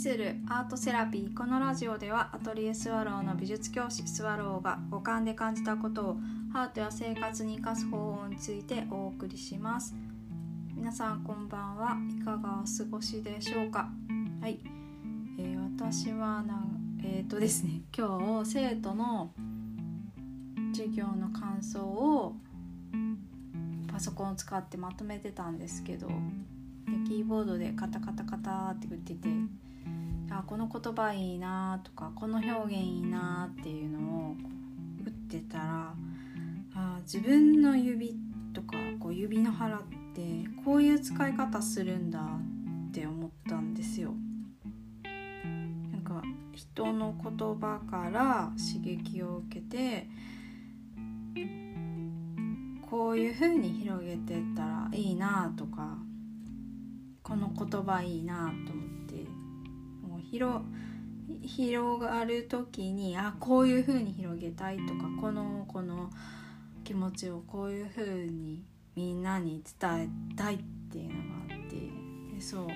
するアートセラピーこのラジオではアトリエスワローの美術教師スワローが五感で感じたことをアートや生活に生かす方法についてお送りします。皆さんこんばんはいかがお過ごしでしょうか？はい、えー、私はなんえっ、ー、とですね今日生徒の授業の感想をパソコンを使ってまとめてたんですけどキーボードでカタカタカタって打っててあこの言葉いいなとかこの表現いいなっていうのを打ってたらあ自分の指とかこう指の腹ってこういう使い方するんだって思ったんですよ。なんか人の言葉から刺激を受けてこういう風に広げてったらいいなとかこの言葉いいなと思ってう広広がる時にあこういう風に広げたいとかこのこの気持ちをこういう風にみんなに伝えたいっていうのがあってでそう。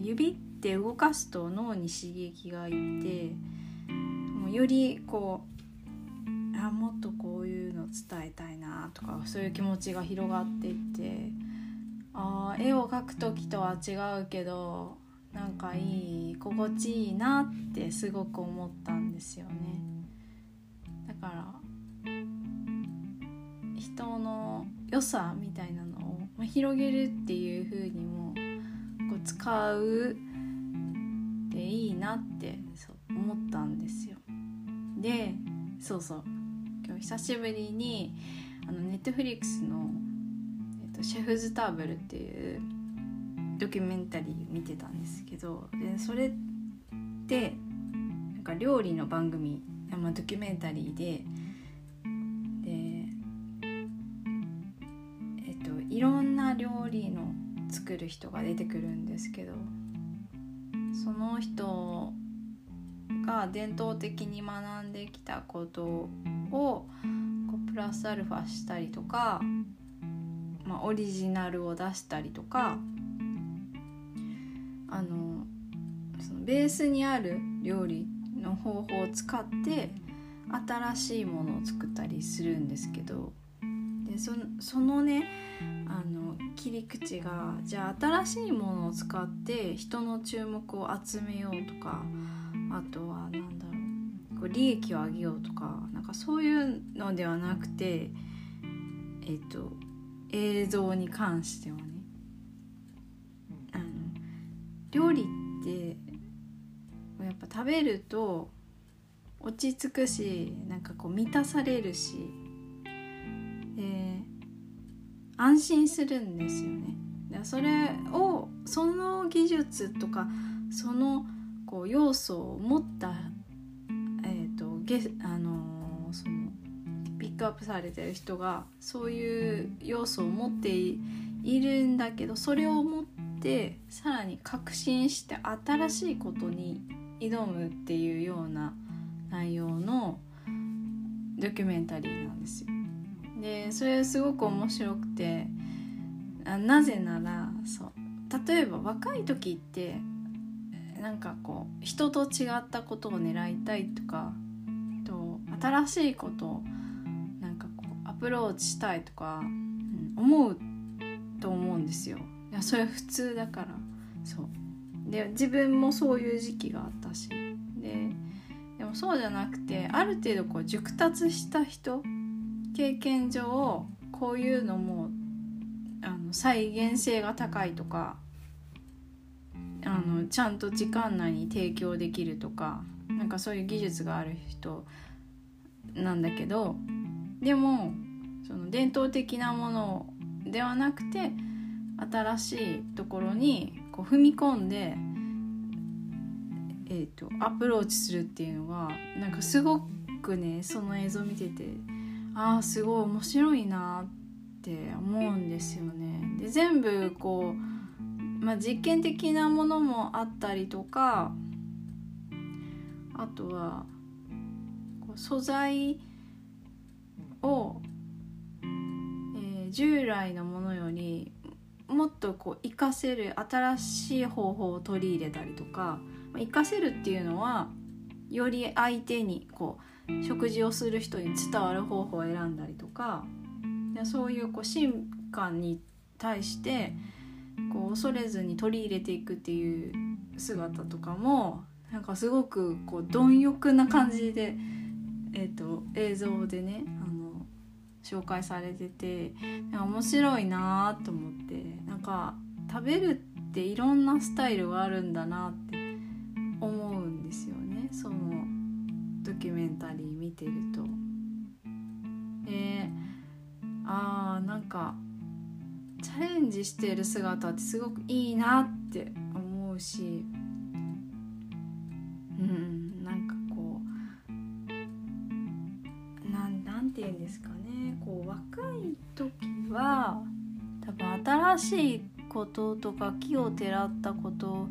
指って動かすと脳に刺激がいってもうよりこうあもっとこういうの伝えたいなとかそういう気持ちが広がっていってあ絵を描く時とは違うけどなんかいい心地いいなってすごく思ったんですよね。だから人の良さみたいなのを、広げるっていう風にもこう使うでいいなって思ったんですよ。でそうそう。今日久しぶりにあのネットフリックスのえっと「シェフズターブル」っていうドキュメンタリー見てたんですけどでそれってなんか料理の番組、まあ、ドキュメンタリーででえっといろんな料理の作る人が出てくるんですけどその人が伝統的に学んできたことをこうプラスアルファしたりとかまあ、オリジナルを出したりとかあのそのベースにある料理の方法を使って新しいものを作ったりするんですけどでそそのねあの切り口がじゃあ新しいものを使って人の注目を集めようとかあとは何だろうこう利益を上げようとかなんかそういうのではなくてえっと映像に関してはね。料理ってやっぱ食べると落ち着くしなんかこう満たされるし、え、安心するんですよね。それをその技術とかそのこう要素を持った、えーとゲあの、そのピックアップされてる人がそういう要素を持っているんだけどそれを持ってさらに確信して新しいことに挑むっていうような内容のドキュメンタリーなんですよ。でそれすごく面白くてあなぜならそう例えば若い時ってなんかこう人と違ったことを狙いたいとかと新しいことをアプローチしたいとか、うん、思うと思うんですよいやそれ普通だから。そう。で自分もそういう時期があったし。ででもそうじゃなくてある程度こう熟達した人経験上こういうのもあの再現性が高いとかあのちゃんと時間内に提供できるとかなんかそういう技術がある人なんだけどでもその伝統的なものではなくて新しいところにこう踏み込んで、えーと、アプローチするっていうのがなんかすごくねその映像見ててああすごい面白いなって思うんですよね。で全部こう、まあ、実験的なものもあったりとかあとはこう素材を従来のものよりもっとこう活かせる新しい方法を取り入れたりとか活かせるっていうのはより相手にこう食事をする人に伝わる方法を選んだりとかそういうこう進化に対してこう恐れずに取り入れていくっていう姿とかもなんかすごくこう貪欲な感じで、えーと、映像でねあの紹介されてて面白いなと思って。なんか食べるっていろんなスタイルがあるんだなって思うんですよね。そのドキュメンタリー見てると。えー、あーなんかチャレンジしている姿ってすごくいいなって思うし。うんなんかこうななんて言うんですかね。こう若い時は多分新しいこととか木をてらったこと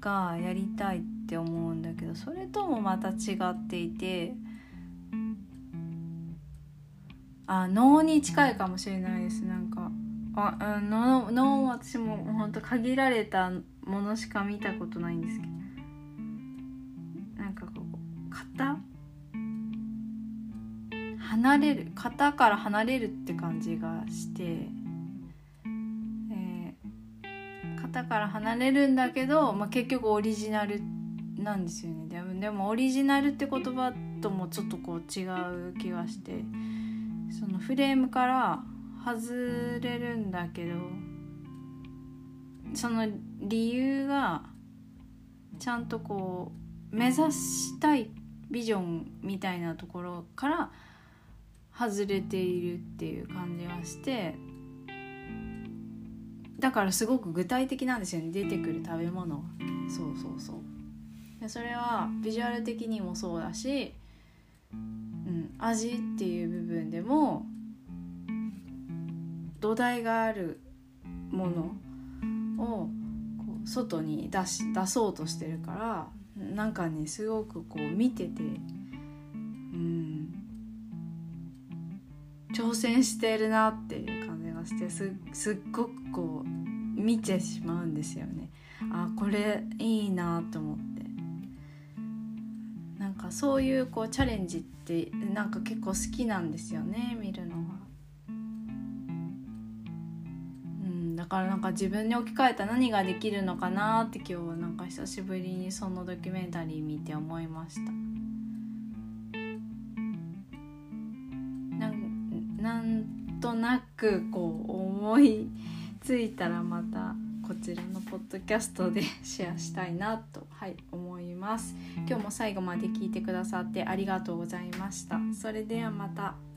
がやりたいって思うんだけどそれともまた違っていてあ脳に近いかもしれないです。なんかああの脳私も本当限られたものしか見たことないんですけどなんかこう型？離れる型から離れるって感じがして、型から離れるんだけど、まあ、結局オリジナルなんですよね。でもでもオリジナルって言葉ともちょっとこう違う気がしてそのフレームから外れるんだけどその理由がちゃんとこう目指したいビジョンみたいなところから外れているっていう感じがしてだからすごく具体的なんですよね。出てくる食べ物。そうそうそう。でそれはビジュアル的にもそうだし、うん、味っていう部分でも土台があるものをこう外に出し出そうとしてるからなんかねすごくこう見ててうん挑戦してるなっていう。感じがしてすすっごくこう見てしまうんですよね。あこれいいなと思ってなんかそういうこうチャレンジってなんか結構好きなんですよね見るのが。だからなんか自分に置き換えた何ができるのかなって今日はなんか久しぶりにそのドキュメンタリー見て思いましたくこう思いついたらまたこちらのポッドキャストでシェアしたいなと、はい、思います今日も最後まで聞いてくださってありがとうございましたそれではまた。